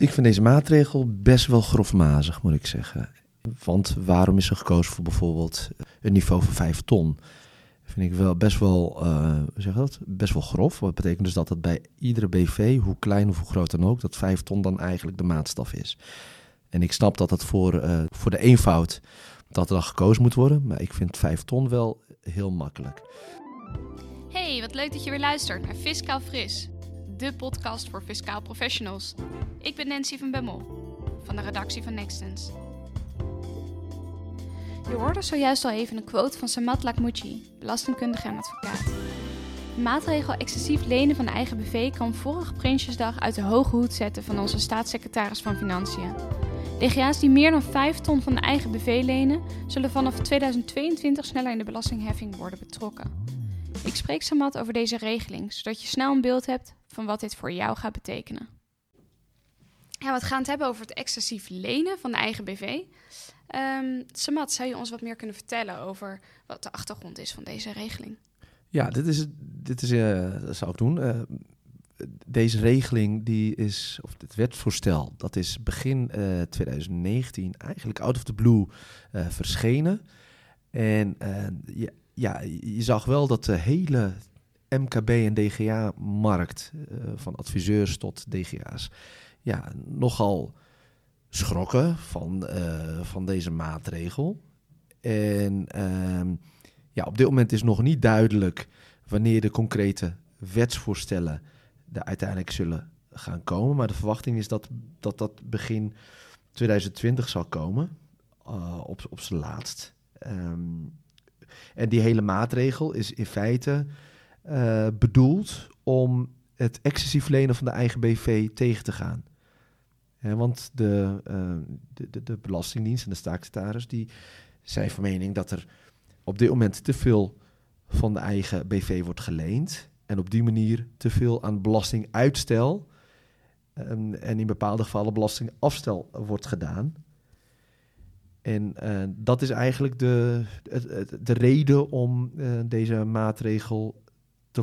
Ik vind deze maatregel best wel grofmazig, moet ik zeggen. Want waarom is er gekozen voor bijvoorbeeld een niveau van 5 ton? Vind ik wel best wel, uh, zeg dat? Best wel grof. Wat betekent dus dat het bij iedere BV, hoe klein of hoe groot dan ook, dat 5 ton dan eigenlijk de maatstaf is. En ik snap dat het voor, uh, voor de eenvoud dat er dan gekozen moet worden. Maar ik vind 5 ton wel heel makkelijk. Hey, wat leuk dat je weer luistert naar Fiscaal Fris. De podcast voor fiscaal professionals. Ik ben Nancy van Bemmel, van de redactie van Nextens. Je hoorde zojuist al even een quote van Samat Lakmouchi, belastingkundige en advocaat. De maatregel excessief lenen van de eigen BV kan vorige Prinsjesdag uit de hoge hoed zetten van onze staatssecretaris van Financiën. DGA's die meer dan 5 ton van de eigen BV lenen, zullen vanaf 2022 sneller in de belastingheffing worden betrokken. Ik spreek Samat over deze regeling, zodat je snel een beeld hebt van wat dit voor jou gaat betekenen. Ja, we gaan het hebben over het excessief lenen van de eigen BV. Um, Samat, zou je ons wat meer kunnen vertellen over wat de achtergrond is van deze regeling? Ja, dit is, dit is uh, dat zou ik doen. Uh, deze regeling die is, of dit wetsvoorstel, dat is begin uh, 2019 eigenlijk out of the blue verschenen. En ja, ja, je zag wel dat de hele MKB en DGA-markt, van adviseurs tot DGA's, ja, nogal schrokken van, uh, van deze maatregel. En uh, ja, op dit moment is nog niet duidelijk wanneer de concrete wetsvoorstellen er uiteindelijk zullen gaan komen. Maar de verwachting is dat dat, dat begin 2020 zal komen, uh, op, op zijn laatst. Um, en die hele maatregel is in feite uh, bedoeld om het excessief lenen van de eigen BV tegen te gaan want de, uh, de, de, de, Belastingdienst en de staatssecretaris die zijn van mening dat er op dit moment te veel van de eigen BV wordt geleend. En op die manier te veel aan belastinguitstel um, en in bepaalde gevallen belastingafstel wordt gedaan. En uh, dat is eigenlijk de, de, de reden om uh, deze maatregel te,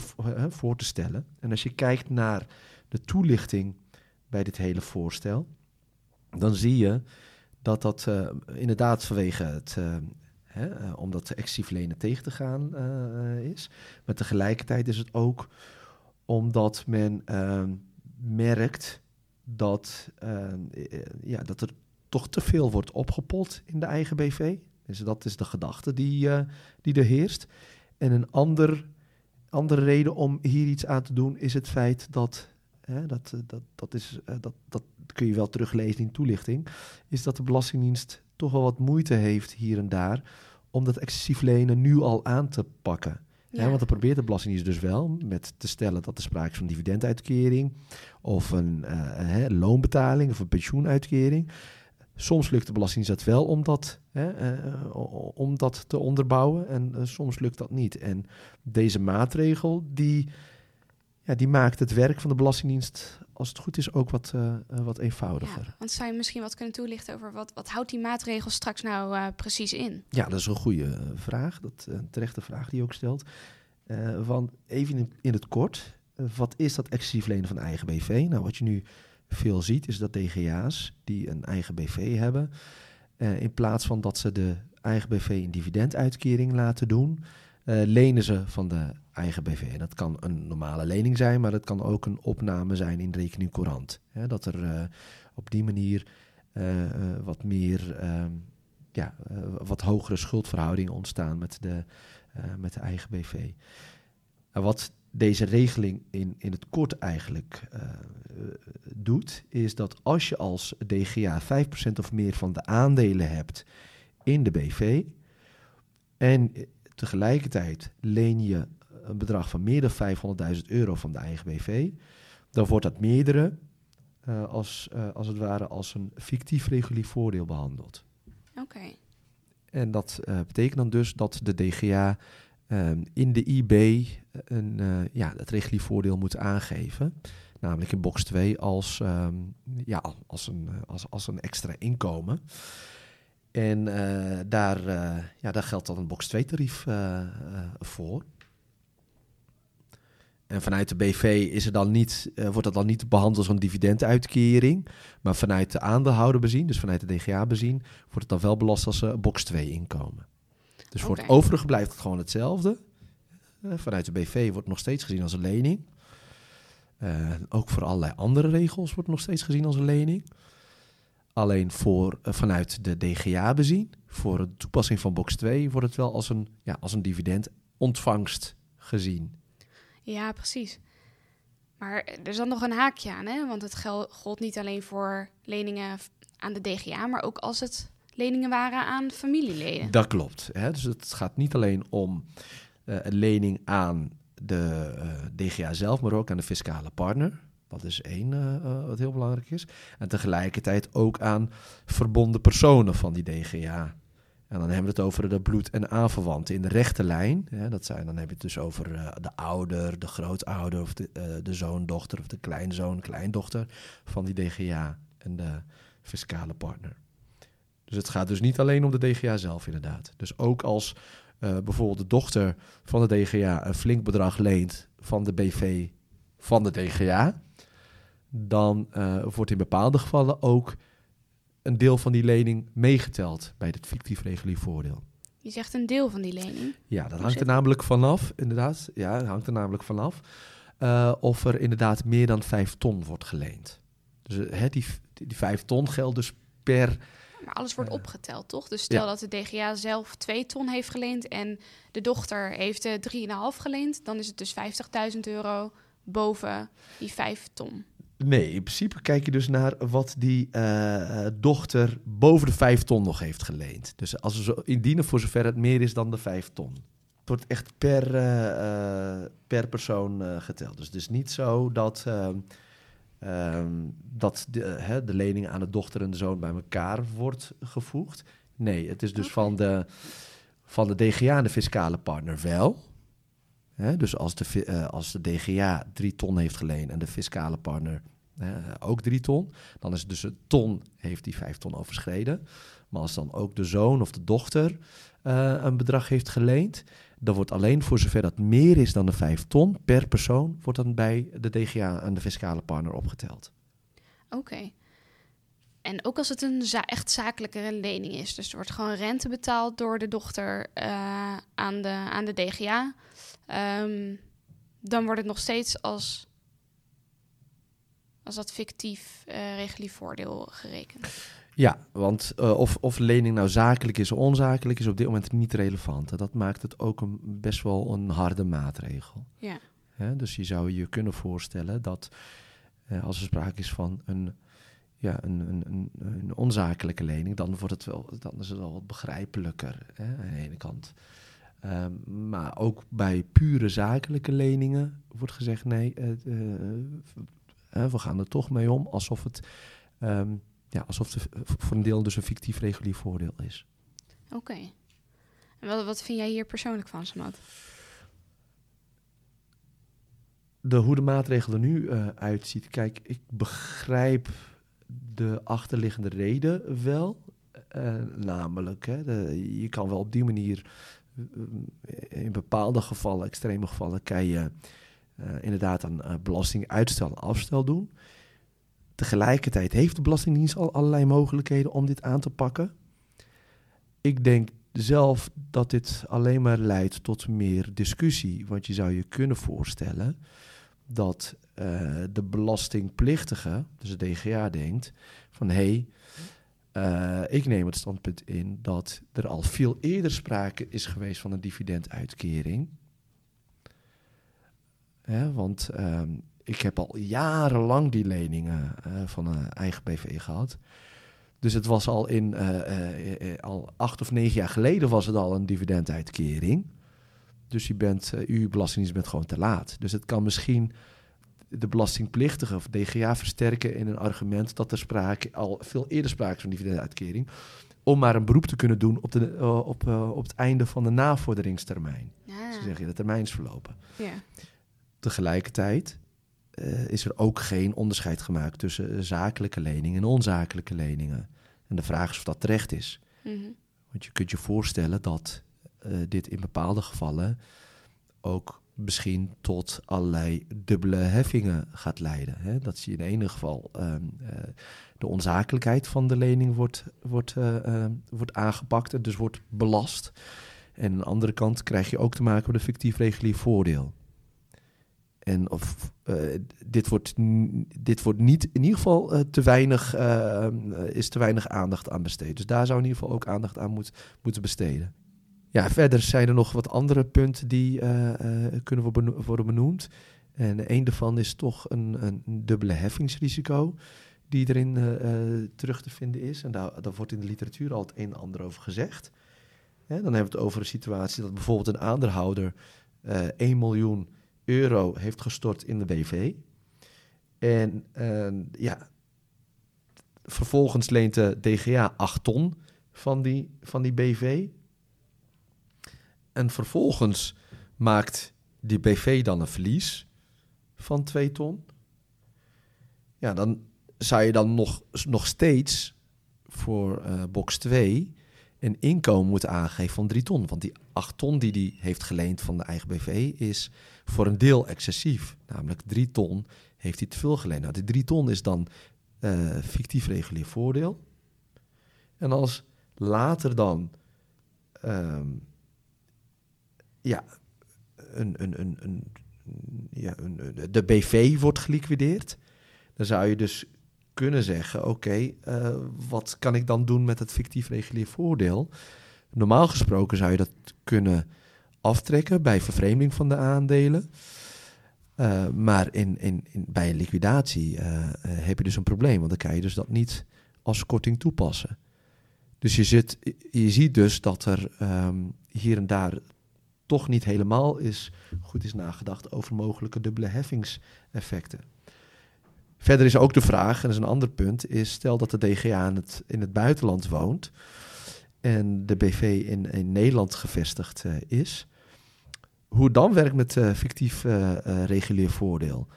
voor te stellen. En als je kijkt naar de toelichting bij dit hele voorstel, dan zie je dat dat uh, inderdaad vanwege het, hè, uh, om dat excessief lenen tegen te gaan is. Maar tegelijkertijd is het ook omdat men merkt dat, ja, dat er toch te veel wordt opgepot in de eigen BV. Dus dat is de gedachte die, die er heerst. En een ander, andere reden om hier iets aan te doen is het feit dat hè, dat, eh, dat, dat, is, eh, dat, dat kun je wel teruglezen in toelichting, is dat de Belastingdienst toch wel wat moeite heeft hier en daar om dat excessief lenen nu al aan te pakken. Ja. want dan probeert de Belastingdienst dus wel met te stellen dat er sprake is van dividenduitkering of een uh, loonbetaling of een pensioenuitkering. Soms lukt de Belastingdienst dat wel om dat, hè, uh, om dat te onderbouwen en uh, soms lukt dat niet. En deze maatregel die ja, die maakt het werk van de Belastingdienst, als het goed is, ook wat, uh, wat eenvoudiger. Ja, want zou je misschien wat kunnen toelichten over wat, wat houdt die maatregel straks nou precies in? Ja, dat is een goede vraag. Dat een terechte vraag die je ook stelt. want even in, in, het kort, wat is dat excessief lenen van eigen BV? Nou, wat je nu veel ziet, is dat DGA's die een eigen BV hebben, in plaats van dat ze de eigen BV een dividenduitkering laten doen, lenen ze van de eigen BV. En dat kan een normale lening zijn, maar het kan ook een opname zijn in rekening courant. dat er uh, op die manier wat meer, ja, wat hogere schuldverhoudingen ontstaan met de, met de eigen BV. Wat deze regeling in, in het kort eigenlijk doet, is dat als je als DGA 5% of meer van de aandelen hebt in de BV en tegelijkertijd leen je een bedrag van meer dan 500.000 euro van de eigen BV, dan wordt dat meerdere uh, als, uh, als het ware als een fictief regulier voordeel behandeld. Oké. Okay. En dat betekent dan dus dat de DGA ehm, in de IB een, ja, het moet aangeven. Namelijk in box 2 als, um, ja, als, een, als, als een extra inkomen. En daar, ja, daar geldt dan een box 2 tarief voor. En vanuit de BV is er dan niet, eh, wordt dat dan niet behandeld als een dividenduitkering. Maar vanuit de aandeelhouder bezien, dus vanuit de DGA bezien, wordt het dan wel belast als uh, box 2 inkomen. Dus voor het overige blijft het gewoon hetzelfde. Eh, vanuit de BV wordt nog steeds gezien als een lening. Eh, ook voor allerlei andere regels wordt nog steeds gezien als een lening. Alleen voor, eh, vanuit de DGA bezien, voor de toepassing van box 2, wordt het wel als een, ja, als een dividendontvangst gezien. Ja, precies. Maar er is dan nog een haakje aan, hè? Want het gel- gold niet alleen voor leningen aan de DGA, maar ook als het leningen waren aan familieleden. Dat klopt. Hè? Dus het gaat niet alleen om een lening aan de eh, DGA zelf, maar ook aan de fiscale partner. Dat is één eh, eh, wat heel belangrijk is. En tegelijkertijd ook aan verbonden personen van die DGA. En dan hebben we het over de bloed- en aanverwanten in de rechte lijn. Hè, dat zijn, dan heb je het dus over eh, de ouder, de grootouder of de, eh, de zoon, dochter of de kleinzoon, kleindochter van die DGA en de fiscale partner. Dus het gaat dus niet alleen om de DGA zelf inderdaad. Dus ook als eh, bijvoorbeeld de dochter van de DGA een flink bedrag leent van de BV van de DGA, dan eh, wordt in bepaalde gevallen ook een deel van die lening meegeteld bij het fictief regulier voordeel. Je zegt een deel van die lening. Ja, dat Hoe hangt er namelijk vanaf, inderdaad. Ja, dat hangt er namelijk vanaf eh, of er inderdaad meer dan 5 ton wordt geleend. Dus hè, die, die 5 ton geldt dus per Maar alles wordt opgeteld, toch? Dus stel ja. dat de DGA zelf 2 ton heeft geleend en de dochter heeft eh 3,5 geleend, dan is het dus 50.000 euro boven die 5 ton. Nee, in principe kijk je dus naar wat die eh, eh, dochter boven de 5 ton nog heeft geleend. Dus als we zo indienen voor zover het meer is dan de 5 ton. Het wordt echt per, eh, per persoon geteld. Dus het is niet zo dat, ehm, dat de, eh, hè, de lening aan de dochter en de zoon bij elkaar wordt gevoegd. Nee, het is dus van, de, van de DGA en de fiscale partner wel. Hè, dus als de, eh, als de DGA drie ton heeft geleend en de fiscale partner ook drie ton, dan is het dus een ton heeft die vijf ton overschreden. Maar als dan ook de zoon of de dochter eh, een bedrag heeft geleend, dan wordt alleen voor zover dat meer is dan de vijf ton per persoon, wordt dan bij de DGA en de fiscale partner opgeteld. Oké. En ook als het een echt zakelijke lening is. Dus er wordt gewoon rente betaald door de dochter eh, aan, de, aan de DGA. ehm, dan wordt het nog steeds als, als dat fictief eh regulier voordeel gerekend. Ja, want eh, of, of lening nou zakelijk is of onzakelijk is op dit moment niet relevant. En dat maakt het ook een, best wel een harde maatregel. Ja. Hè, dus je zou je kunnen voorstellen dat eh, als er sprake is van een, ja, een, een, een, een onzakelijke lening, dan, wordt het wel, dan is het wel wat begrijpelijker hè, aan de ene kant. Ehm, maar ook bij pure zakelijke leningen wordt gezegd: nee, we gaan er toch mee om alsof het ehm, ja, alsof het voor een deel dus een fictief regulier voordeel is. Oké. En wat, wat vind jij hier persoonlijk van, Samad? de, hoe de maatregel er nu eh, uitziet. Kijk, ik begrijp de achterliggende reden wel. Eh, namelijk, hè, de- je kan wel op die manier eh, in bepaalde gevallen, extreme gevallen, kan je inderdaad aan eh, belastinguitstel en afstel doen. Tegelijkertijd heeft de Belastingdienst al allerlei mogelijkheden om dit aan te pakken. Ik denk zelf dat dit alleen maar leidt tot meer discussie. Want je zou je kunnen voorstellen dat eh, de belastingplichtige, dus de DGA, denkt van hé, hey, eh, ik neem het standpunt in dat er al veel eerder sprake is geweest van een dividenduitkering. Hè, want ehm, ik heb al jarenlang die leningen eh, van een eigen BV gehad. Dus het was al in eh, eh, al acht of negen jaar geleden was het al een dividenduitkering. Dus je bent, uw belastingdienst bent gewoon te laat. Dus het kan misschien de belastingplichtige of DGA versterken in een argument dat er sprake, al veel eerder sprake is van dividenduitkering. Om maar een beroep te kunnen doen op, de, op, op het einde van de navorderingstermijn. Ja. Ze zeggen, de termijn is verlopen. ja. Tegelijkertijd eh, is er ook geen onderscheid gemaakt tussen zakelijke leningen en onzakelijke leningen. En de vraag is of dat terecht is. Mhm. Want je kunt je voorstellen dat eh, dit in bepaalde gevallen ook misschien tot allerlei dubbele heffingen gaat leiden. Hè? Dat je in enig geval ehm, eh, de onzakelijkheid van de lening wordt, wordt, uh, wordt aangepakt en dus wordt belast. En aan de andere kant krijg je ook te maken met een fictief regulier voordeel. En of, uh, dit, wordt, dit wordt niet, in ieder geval uh, te weinig, uh, is te weinig aandacht aan besteed. Dus daar zou in ieder geval ook aandacht aan moet, moeten besteden. Ja, verder zijn er nog wat andere punten die kunnen worden benoemd. En een daarvan is toch een, een dubbele heffingsrisico die erin terug te vinden is. En daar, daar wordt in de literatuur al het een en ander over gezegd. dan hebben we het over een situatie dat bijvoorbeeld een aandeelhouder 1 miljoen euro heeft gestort in de BV. En uh, ja, vervolgens leent de DGA 8 ton van die, van die BV. En vervolgens maakt die BV dan een verlies van 2 ton. Ja, dan zou je dan nog, nog steeds voor uh, box 2 een inkomen moeten aangeven van 3 ton. Want die 8 ton die hij heeft geleend van de eigen BV is voor een deel excessief. Namelijk 3 ton heeft hij te veel geleend. Nou, die 3 ton is dan uh, fictief regulier voordeel. En als later dan um, ja, een, een, een, een, ja, een, de BV wordt geliquideerd, dan zou je dus kunnen zeggen: oké, uh, wat kan ik dan doen met het fictief regulier voordeel? Normaal gesproken zou je dat kunnen aftrekken bij vervreemding van de aandelen. Uh, maar in, in, in, bij liquidatie uh, heb je dus een probleem, want dan kan je dus dat niet als korting toepassen. Dus je, zit, je ziet dus dat er um, hier en daar toch niet helemaal is, goed is nagedacht over mogelijke dubbele heffingseffecten. Verder is ook de vraag, en dat is een ander punt, is stel dat de DGA in het, in het buitenland woont en de BV in, in Nederland gevestigd uh, is, hoe dan werkt met uh, fictief uh, regulier voordeel.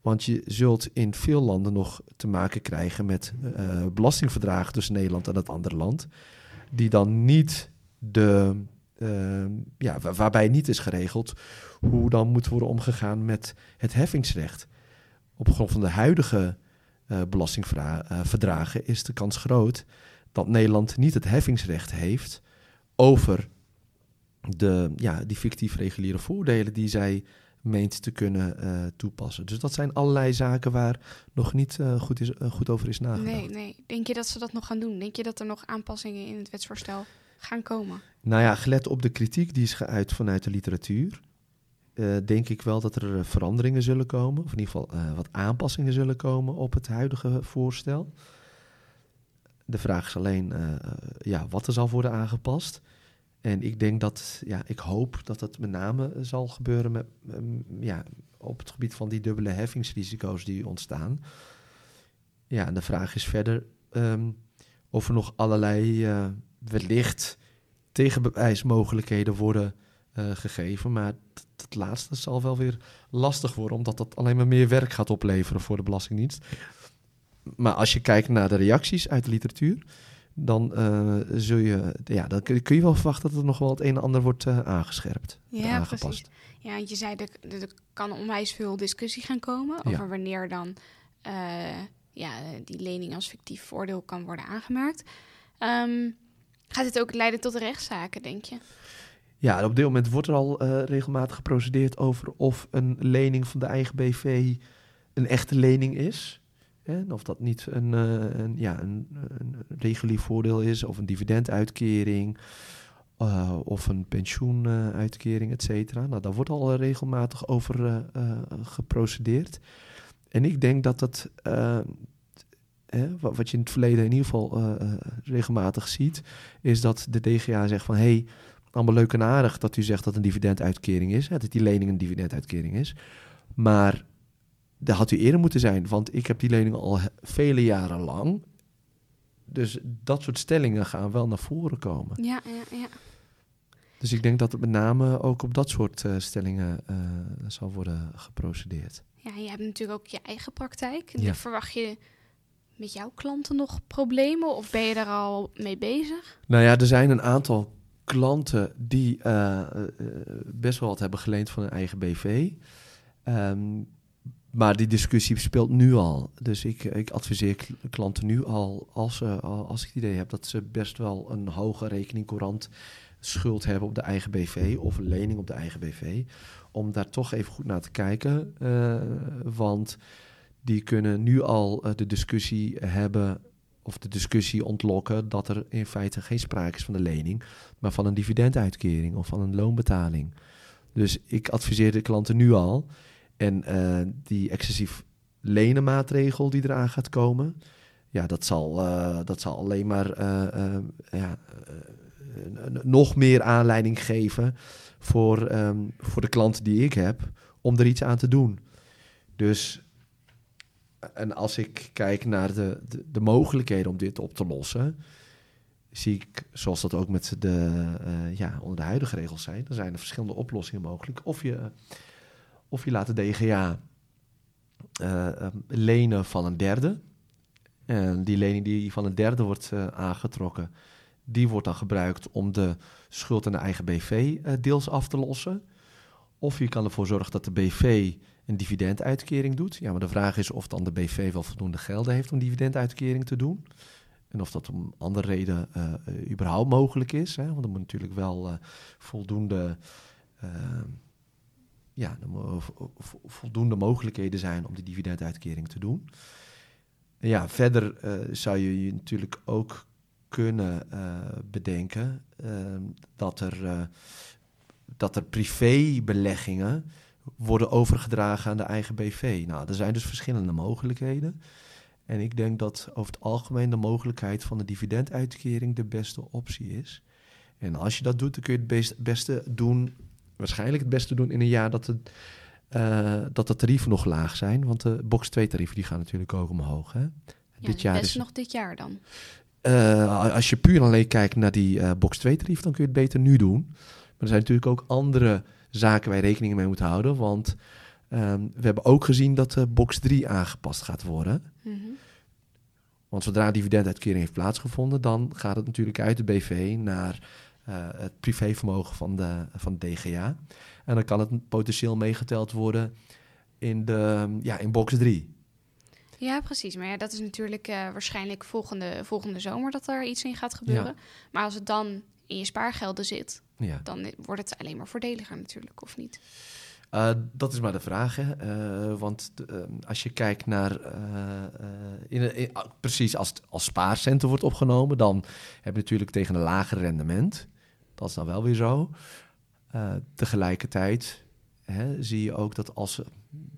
Want je zult in veel landen nog te maken krijgen met belastingverdragen tussen Nederland en het andere land, die dan niet de, ja, waarbij niet is geregeld hoe dan moet worden omgegaan met het heffingsrecht. Op grond van de huidige belastingverdragen is de kans groot dat Nederland niet het heffingsrecht heeft over de, ja, die fictief reguliere voordelen die zij meent te kunnen uh, toepassen. Dus dat zijn allerlei zaken waar nog niet uh, goed, is, uh, goed over is nagedacht. Nee, nee. Denk je dat ze dat nog gaan doen? Denk je dat er nog aanpassingen in het wetsvoorstel gaan komen? Nou ja, gelet op de kritiek die is geuit vanuit de literatuur, denk ik wel dat er veranderingen zullen komen. Of in ieder geval wat aanpassingen zullen komen op het huidige voorstel. De vraag is alleen ja, wat er zal worden aangepast. En ik denk dat, ja, ik hoop dat het met name zal gebeuren met, ja, op het gebied van die dubbele heffingsrisico's die ontstaan. Ja, en de vraag is verder um, of er nog allerlei uh, wellicht tegenbewijsmogelijkheden worden gegeven. Maar het laatste zal wel weer lastig worden, omdat dat alleen maar meer werk gaat opleveren voor de Belastingdienst. Maar als je kijkt naar de reacties uit de literatuur, dan uh, zul je, ja, dan kun je wel verwachten dat er nog wel het een en ander wordt uh, aangescherpt. Ja, aangepast. precies. Ja, want je zei dat er kan onwijs veel discussie gaan komen over ja. wanneer dan uh, ja, die lening als fictief voordeel kan worden aangemerkt. Um, gaat het ook leiden tot rechtszaken, denk je? Ja, op dit moment wordt er al regelmatig geprocedeerd over of een lening van de eigen BV een echte lening is. Hè? Of dat niet een, uh, een, ja, een, een, regulier voordeel is, of een dividenduitkering, uh, of een pensioenuitkering, et cetera. Nou, daar wordt al regelmatig over uh, geprocedeerd. En ik denk dat dat, wat je in het verleden in ieder geval regelmatig ziet, is dat de DGA zegt van hé, hey, allemaal leuk en aardig dat u zegt dat een dividenduitkering is, hè, dat die lening een dividenduitkering is. Maar dat had u eerder moeten zijn, want ik heb die lening al vele jaren lang. Dus dat soort stellingen gaan wel naar voren komen. Ja, ja, ja. Dus ik denk dat het met name ook op dat soort uh, stellingen uh, zal worden geprocedeerd. Ja, je hebt natuurlijk ook je eigen praktijk. Ja. Verwacht je met jouw klanten nog problemen of ben je daar al mee bezig? Nou ja, er zijn een aantal klanten die eh, eh, best wel wat hebben geleend van hun eigen BV. Ehm, maar die discussie speelt nu al. Dus ik, ik adviseer klanten nu al, als, als ik het idee heb dat ze best wel een hoge rekening courant schuld hebben op de eigen BV of een lening op de eigen BV, om daar toch even goed naar te kijken. want die kunnen nu al de discussie hebben of de discussie ontlokken dat er in feite geen sprake is van de lening, maar van een dividenduitkering of van een loonbetaling. Dus ik adviseer de klanten nu al. En uh, die excessief lenenmaatregel die eraan gaat komen, ja, dat zal, uh, dat zal alleen maar uh, ja, nog meer aanleiding geven voor, um, voor de klanten die ik heb om er iets aan te doen. Dus en als ik kijk naar de, de, de, mogelijkheden om dit op te lossen, zie ik, zoals dat ook met de, ja, onder de huidige regels zijn, dan zijn er verschillende oplossingen mogelijk. Of je, of je laat de DGA uh, eh, lenen van een derde. En die lening die van een derde wordt uh, aangetrokken, die wordt dan gebruikt om de schuld aan de eigen BV deels af te lossen. Of je kan ervoor zorgen dat de BV een dividenduitkering doet. Ja, maar de vraag is of dan de BV wel voldoende gelden heeft om dividenduitkering te doen. En of dat om andere reden überhaupt mogelijk is. Hè? Want er moet natuurlijk wel voldoende, ja, voldoende mogelijkheden zijn om die dividenduitkering te doen. En ja, verder zou je je natuurlijk ook kunnen bedenken dat er, dat er privébeleggingen worden overgedragen aan de eigen BV. Nou, er zijn dus verschillende mogelijkheden. En ik denk dat over het algemeen de mogelijkheid van de dividenduitkering de beste optie is. En als je dat doet, dan kun je het beste doen, waarschijnlijk het beste doen in een jaar dat, het, uh, dat de tarieven nog laag zijn. Want de box 2 tarieven die gaan natuurlijk ook omhoog. Hè? dit jaar is nog dit jaar dan. Uh, als je puur alleen kijkt naar die uh, box 2 tarief, dan kun je het beter nu doen. Maar er zijn natuurlijk ook andere zaken waar je rekening mee moet houden. Want ehm, we hebben ook gezien dat de box 3 aangepast gaat worden. Mhm. Want zodra dividenduitkering heeft plaatsgevonden, dan gaat het natuurlijk uit de BV naar het privévermogen van de, van de DGA. En dan kan het potentieel meegeteld worden in, de, ja, in box 3. Ja, precies. Maar ja, dat is natuurlijk uh, waarschijnlijk volgende, volgende zomer dat er iets in gaat gebeuren. Maar als het dan in je spaargelden zit, ja. dan wordt het alleen maar voordeliger natuurlijk, of niet? Uh, dat is maar de vraag. Hè? Uh, want als je kijkt naar. In, in, ah, precies als, als spaarcenten wordt opgenomen, dan heb je natuurlijk tegen een lager rendement. Dat is dan wel weer zo. tegelijkertijd hè, zie je ook dat als.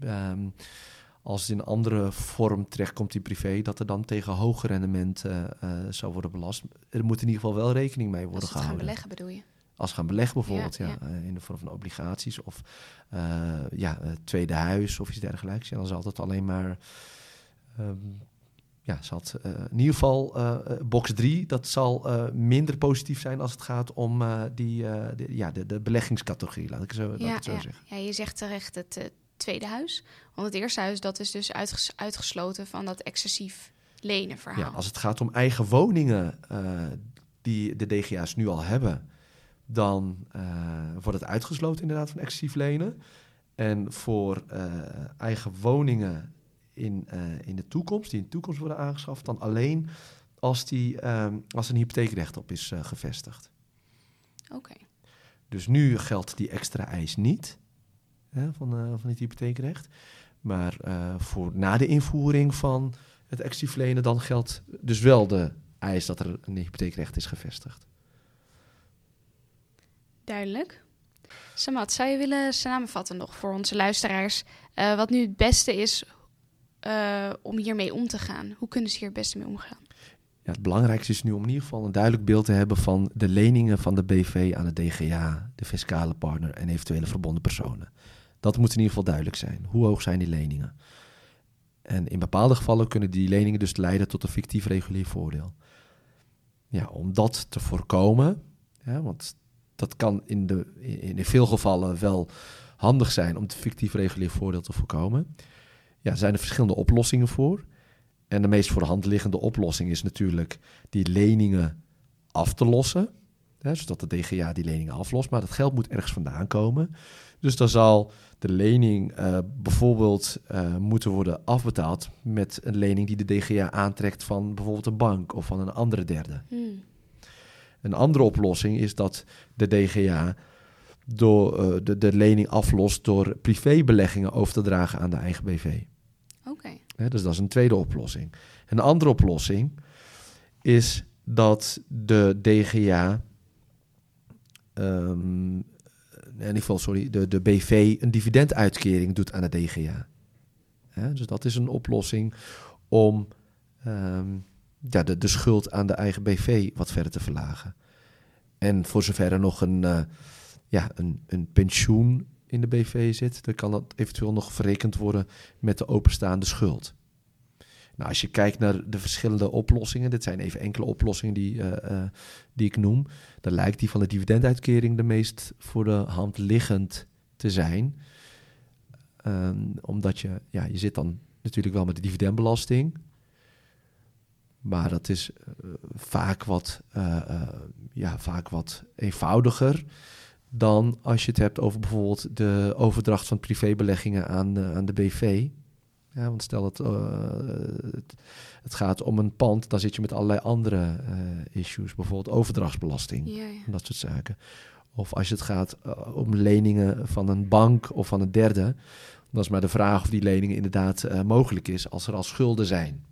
Um, als het in een andere vorm terechtkomt in privé, dat er dan tegen hoger rendement zou worden belast. Er moet in ieder geval wel rekening mee worden gehouden. Als gaan beleggen bedoel je? als gaan beleggen bijvoorbeeld, ja, eh, in de vorm van obligaties of ja, tweede huis of iets dergelijks. Ja, dan zal het alleen maar, um, ja, het, uh, in ieder geval box 3, dat zal minder positief zijn als het gaat om die, de, ja, de, de beleggingscategorie, laat ik, zo, ja, het zo ja. zeggen. Ja, je zegt terecht het tweede huis, want het eerste huis dat is dus uitges uitgesloten van dat excessief lenen verhaal. Ja, als het gaat om eigen woningen die de DGA's nu al hebben, dan wordt het uitgesloten inderdaad van excessief lenen. En voor eigen woningen in, uh, in de toekomst, die in de toekomst worden aangeschaft, dan alleen als, die, um, als een hypotheekrecht op is gevestigd. Oké. Dus nu geldt die extra eis niet hè, van, van het hypotheekrecht. Maar voor na de invoering van het excessief lenen, dan geldt dus wel de eis dat er een hypotheekrecht is gevestigd. Duidelijk. Samat, zou je willen samenvatten nog voor onze luisteraars uh, wat nu het beste is uh, om hiermee om te gaan? Hoe kunnen ze hier het beste mee omgaan? Ja, het belangrijkste is nu om in ieder geval een duidelijk beeld te hebben van de leningen van de BV aan de DGA, de fiscale partner en eventuele verbonden personen. Dat moet in ieder geval duidelijk zijn. Hoe hoog zijn die leningen? En in bepaalde gevallen kunnen die leningen dus leiden tot een fictief regulier voordeel. Ja, om dat te voorkomen, ja, want dat kan in, de, in, veel gevallen wel handig zijn om het fictief regulier voordeel te voorkomen. Ja, zijn er verschillende oplossingen voor. En de meest voor de hand liggende oplossing is natuurlijk die leningen af te lossen. Hè, zodat de DGA die leningen aflost. Maar dat geld moet ergens vandaan komen. Dus dan zal de lening eh, bijvoorbeeld uh, moeten worden afbetaald met een lening die de DGA aantrekt van bijvoorbeeld een bank of van een andere derde. Hmm. Een andere oplossing is dat de DGA door, uh, de, de lening aflost door privébeleggingen over te dragen aan de eigen BV. Oké. Dus dat is een tweede oplossing. Een andere oplossing is dat de DGA, um, in ieder geval, sorry, de, de BV een dividenduitkering doet aan de DGA. Hè, dus dat is een oplossing om um, ja, de, de schuld aan de eigen BV wat verder te verlagen. En voor zover er nog een, uh, ja, een, een pensioen in de BV zit, dan kan dat eventueel nog verrekend worden met de openstaande schuld. Nou, als je kijkt naar de verschillende oplossingen, dit zijn even enkele oplossingen die, uh, uh, die ik noem, dan lijkt die van de dividenduitkering de meest voor de hand liggend te zijn. Um, omdat je, ja, je zit dan natuurlijk wel met de dividendbelasting, maar dat is uh, vaak, wat, ja, vaak wat eenvoudiger dan als je het hebt over bijvoorbeeld de overdracht van privébeleggingen aan, aan de BV. Ja, want stel dat uh, het, het, gaat om een pand, dan zit je met allerlei andere uh, issues, bijvoorbeeld overdrachtsbelasting, Ja, ja. dat soort zaken. Of als het gaat om leningen van een bank of van een derde, dan is maar de vraag of die leningen inderdaad mogelijk is als er al schulden zijn.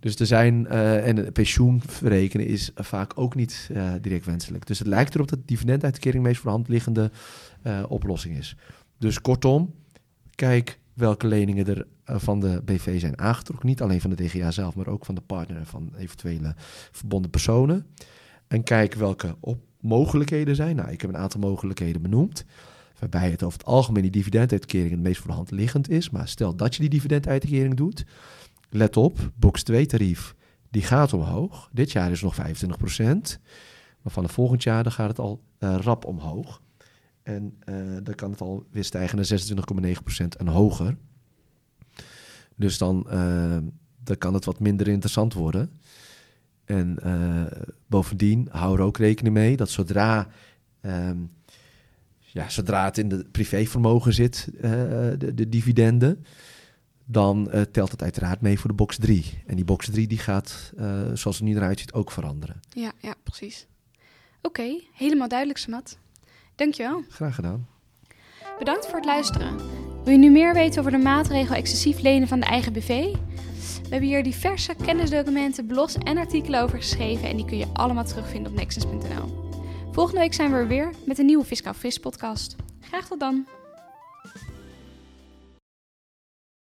Dus er zijn, uh, en een pensioen verrekenen is vaak ook niet uh, direct wenselijk. Dus het lijkt erop dat dividenduitkering meest voor de hand liggende uh, oplossing is. Dus kortom, kijk welke leningen er van de BV zijn aangetrokken. Niet alleen van de DGA zelf, maar ook van de partner en van eventuele verbonden personen. En kijk welke op mogelijkheden zijn. Nou, ik heb een aantal mogelijkheden benoemd. Waarbij het over het algemeen die dividenduitkering het meest voor de hand liggend is. Maar stel dat je die dividenduitkering doet. Let op, box 2 tarief, die gaat omhoog. Dit jaar is nog 25%. Maar van het volgend jaar dan gaat het al uh, rap omhoog. En uh, dan kan het alweer stijgen naar 26,9% en hoger. Dus dan, uh, dan kan het wat minder interessant worden. En bovendien, hou er ook rekening mee dat zodra, um, ja, zodra het in de privévermogen zit, de, de, dividenden, dan telt het uiteraard mee voor de box 3. En die box 3 die gaat, zoals het nu eruit ziet, ook veranderen. Ja, ja precies. Oké, okay, helemaal duidelijk, Samat. Dankjewel. Graag gedaan. Bedankt voor het luisteren. Wil je nu meer weten over de maatregel excessief lenen van de eigen BV? We hebben hier diverse kennisdocumenten, blogs en artikelen over geschreven en die kun je allemaal terugvinden op nexus.nl. Volgende week zijn we er weer met een nieuwe Fiscaal Fris podcast. Graag tot dan!